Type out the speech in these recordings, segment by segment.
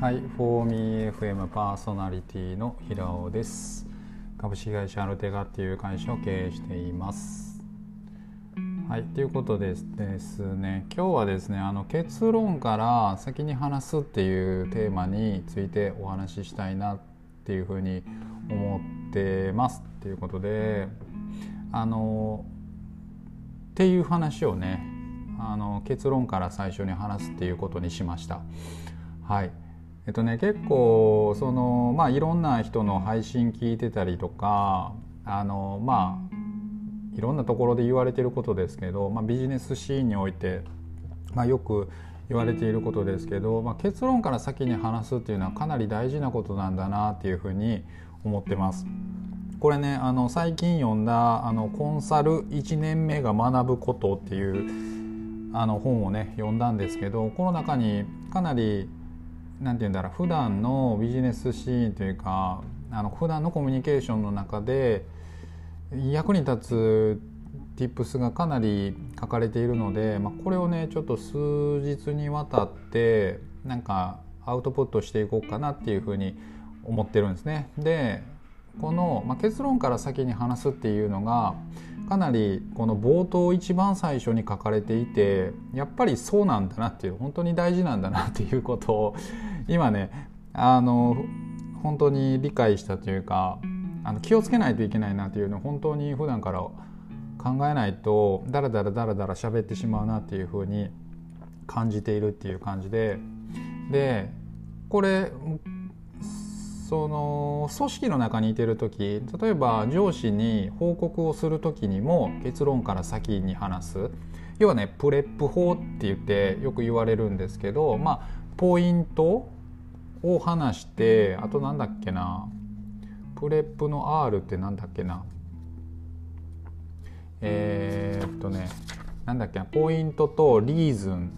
はい、フォーミー FM パーソナリティの平尾です。株式会社アルテガっていう会社を経営しています。はい、ということですですね、今日はですね、あの結論から先に話すっていうテーマについてお話ししたいなっていうふうに思ってますっていうことで、あのっていう話をね、あの結論から最初に話すっていうことにしました。はい。えっとね結構そのまあいろんな人の配信聞いてたりとかあのまあいろんなところで言われてることですけど、まあ、ビジネスシーンにおいて、まあ、よく言われていることですけど、まあ、結論から先に話すっていうのはかなり大事なことなんだなっていうふうに思ってます。これねあの最近読んだあの「コンサル1年目が学ぶこと」っていうあの本をね読んだんですけどこの中にかなり何て言うんだろう普段のビジネスシーンというかあの普段のコミュニケーションの中で役に立つ tips がかなり書かれているので、まあ、これをねちょっと数日にわたってなんかアウトプットしていこうかなっていうふうに思ってるんですね。でこの、まあ、結論から先に話すっていうのがかなりこの冒頭一番最初に書かれていてやっぱりそうなんだなっていう本当に大事なんだなっていうことを今ねあの本当に理解したというかあの気をつけないといけないなっていうのを本当に普段から考えないとダラダラダラダラ喋ってしまうなっていうふうに感じているっていう感じで。でこれその組織の中にいてる時例えば上司に報告をする時にも結論から先に話す。要はねプレップ法って言ってよく言われるんですけどまあポイントを話してあとなんだっけな PREP の R ってなんだっけな。えー、っとねなんだっけなポイントと reason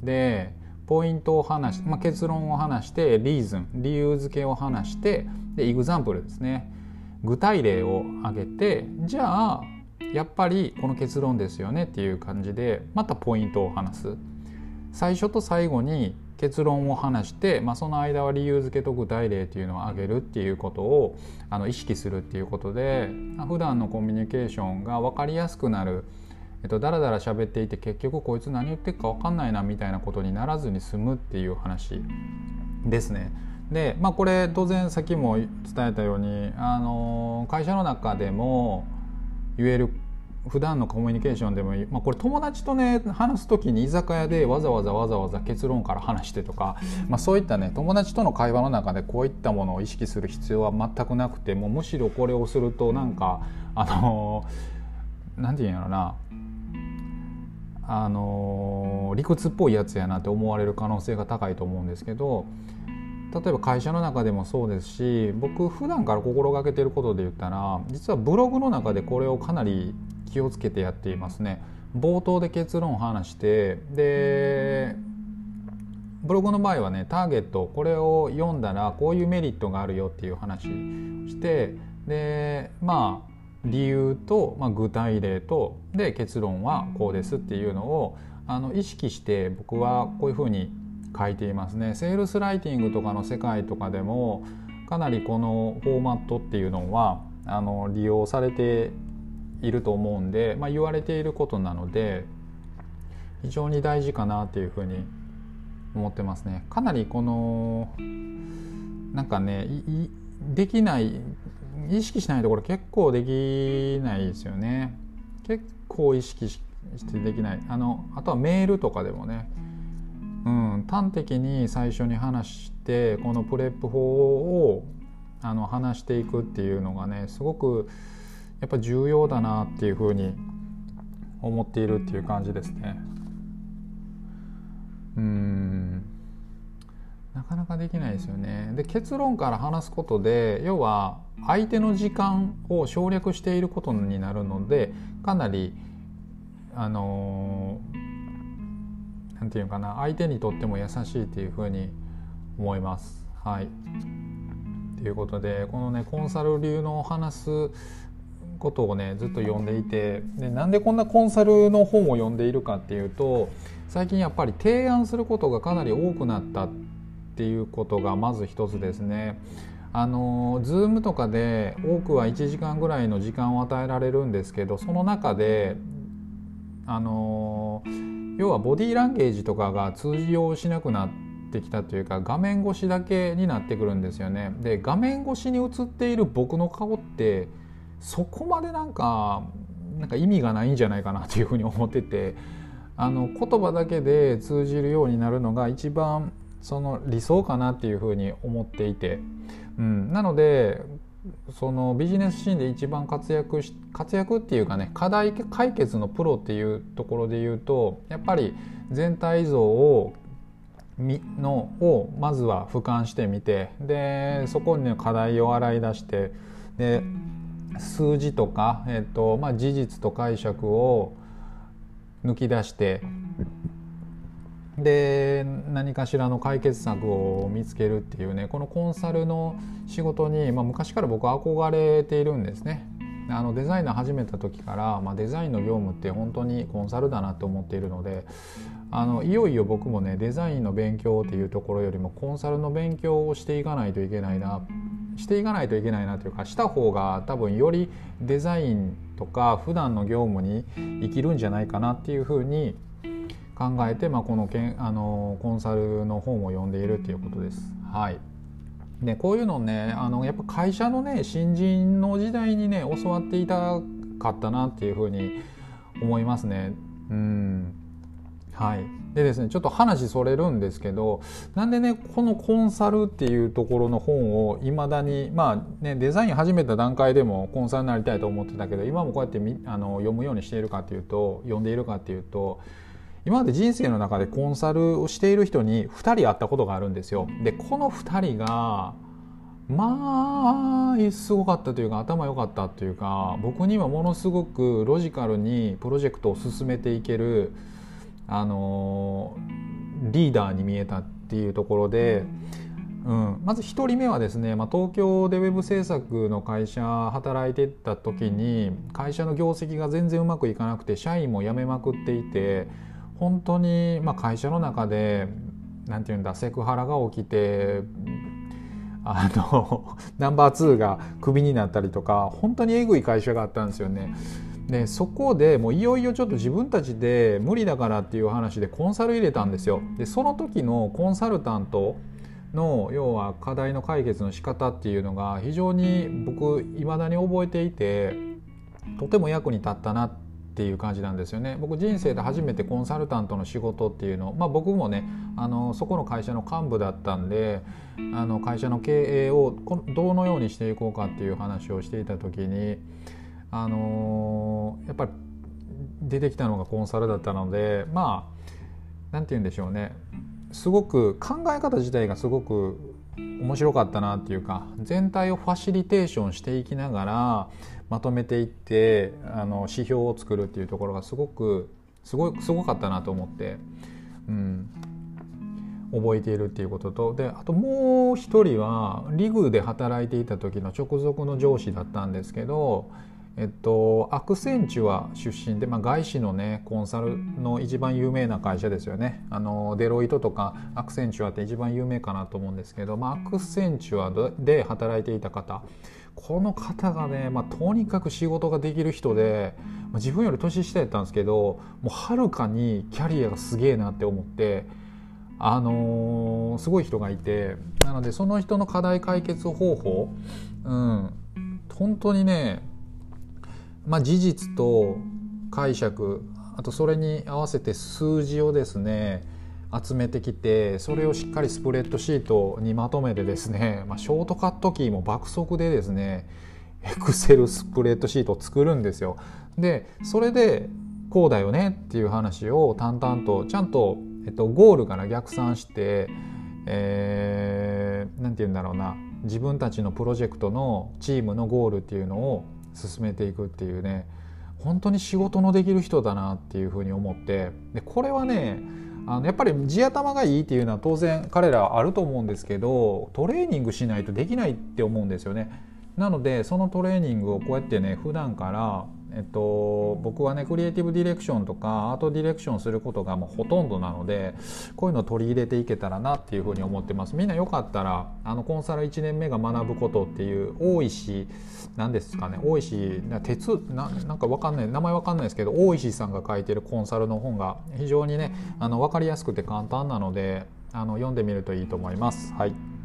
でポイントを話し、まあ、結論を話して reason 理由付けを話してで example ですね。具体例を挙げてじゃあやっぱりこの結論ですよねっていう感じでまたポイントを話す。最初と最後に結論を話して、まあ、その間は理由付けと具体例っていうのを挙げるっていうことをあの意識するっていうことで普段のコミュニケーションが分かりやすくなる、えっと、だらだら喋っていて結局こいつ何言ってるか分かんないなみたいなことにならずに済むっていう話ですね。で、まあ、これ当然さっきも伝えたようにあの会社の中でも言える普段のコミュニケーションでもいい、まあ、これ友達とね話す時に居酒屋でわざわざわざわざ結論から話してとか、まあ、そういったね友達との会話の中でこういったものを意識する必要は全くなくてもうむしろこれをするとなんかあの何て言うんやろなあの理屈っぽいやつやなって思われる可能性が高いと思うんですけど例えば会社の中でもそうですし僕普段から心がけてることで言ったら実はブログの中でこれをかなり気をつけてやっていますね。冒頭で結論を話してでブログの場合はねターゲットこれを読んだらこういうメリットがあるよっていう話してでまあ理由と、まあ、具体例とで結論はこうですっていうのをあの意識して僕はこういうふうに書いていますね。セールスライティングとかの世界とかでもかなりこのフォーマットっていうのはあの利用されていると思うんで、まあ、言われていることなので非常に大事かなっていうふうに思ってますね。かなりこのなんかねできない意識しないところ結構できないですよね。結構意識してできないあのあとはメールとかでもね、うん、端的に最初に話してこのプレップ法をあの話していくっていうのがねすごくやっぱ重要だなっていうふうに思っているっていう感じですね。うんなかなかできないですよね。で結論から話すことで要は相手の時間を省略していることになるのでかなりあのなんていうかな相手にとっても優しいっていうふうに思います。はい。ということでこのねコンサル流の話すことをねずっと読んでいてでなんでこんなコンサルの本を読んでいるかっていうと最近やっぱり提案することがかなり多くなったっていうことがまず一つですね。あの Zoom とかで多くは1時間ぐらいの時間を与えられるんですけどその中であの要はボディーランゲージとかが通用しなくなってきたというか画面越しだけになってくるんですよね。で画面越しに映っている僕の顔ってそこまでなんかなんか意味がないんじゃないかなというふうに思っててあの言葉だけで通じるようになるのが一番その理想かなっていうふうに思っていて、うん、なのでそのビジネスシーンで一番活躍し活躍っていうかね課題解決のプロっていうところで言うとやっぱり全体像をのをまずは俯瞰してみてでそこに、ね、課題を洗い出してで数字とか、えーとまあ、事実と解釈を抜き出してで何かしらの解決策を見つけるっていうねこのコンサルの仕事に、まあ、昔から僕は憧れているんですね。あのデザイナー始めた時から、まあ、デザインの業務って本当にコンサルだなと思っているのであのいよいよ僕もねデザインの勉強っていうところよりもコンサルの勉強をしていかないといけないなしていかないといけないなというかした方が多分よりデザインとか普段の業務に生きるんじゃないかなっていうふうに考えて、まあ、このけんあのコンサルの本を読んでいるっていうことです。はいでこういうのねあのやっぱ会社のね新人の時代にね教わっていたかったなっていうふうに思いますね。うんはいでですねちょっと話それるんですけどなんでねこのコンサルっていうところの本をいまだにまあねデザイン始めた段階でもコンサルになりたいと思ってたけど今もこうやってあの読むようにしているかっていうと読んでいるかっていうと今まで人生の中でコンサルをしている人に2人会ったことがあるんですよ。でこの2人がまあすごかったというか頭良かったというか僕にはものすごくロジカルにプロジェクトを進めていけるあのリーダーに見えたっていうところで、うん、まず1人目はですね、まあ、東京でウェブ制作の会社働いてた時に会社の業績が全然うまくいかなくて社員も辞めまくっていて。本当に、まあ、会社の中で何て言うんだセクハラが起きてあの ナンバー2がクビになったりとか本当にえぐい会社があったんですよね。でそこでもういよいよちょっと自分たちで無理だからっていう話でコンサル入れたんですよ。でその時のコンサルタントの要は課題の解決の仕方っていうのが非常に僕いまだに覚えていてとても役に立ったなっていう感じなんですよね。僕人生で初めてコンサルタントの仕事っていうのまあ僕もねあのそこの会社の幹部だったんであの会社の経営をどのようにしていこうかっていう話をしていた時にあのやっぱり出てきたのがコンサルだったのでまあ何て言うんでしょうね。すごく考え方自体がすごく面白かったなっていうか全体をファシリテーションしていきながらまとめていってあの指標を作るっていうところがすごくすごすごかったなと思って、うん、覚えているっていうこととであともう一人はリグで働いていた時の直属の上司だったんですけどえっと、アクセンチュア出身で、まあ、外資のねコンサルの一番有名な会社ですよねあのデロイトとかアクセンチュアって一番有名かなと思うんですけど、まあ、アクセンチュアで働いていた方この方がね、まあ、とにかく仕事ができる人で、まあ、自分より年下やったんですけどもうはるかにキャリアがすげえなって思って。あのー、すごい人がいてなのでその人の課題解決方法、うん、本当にね、まあ、事実と解釈あとそれに合わせて数字をですね集めてきてそれをしっかりスプレッドシートにまとめてですね、まあ、ショートカットキーも爆速でですねエクセルスプレッドシートを作るんですよ。でそれでこうだよねっていう話を淡々とちゃんと、えっと、ゴールから逆算して何、えー、て言うんだろうな自分たちのプロジェクトのチームのゴールっていうのを進めていくっていうね本当に仕事のできる人だなっていうふうに思ってでこれはねあのやっぱり地頭がいいっていうのは当然彼らあると思うんですけどトレーニングしないとできないって思うんですよね。なのでそのトレーニングをこうやってね普段からえっと、僕はねクリエイティブディレクションとかアートディレクションすることがもうほとんどなのでこういうのを取り入れていけたらなっていうふうに思ってます。みんなよかったらあのコンサル1年目が学ぶことっていう大石何ですかね。大石鉄ななんかわかんない名前わかんないですけど大石さんが書いてるコンサルの本が非常にねあの分かりやすくて簡単なのであの読んでみるといいと思います。はい。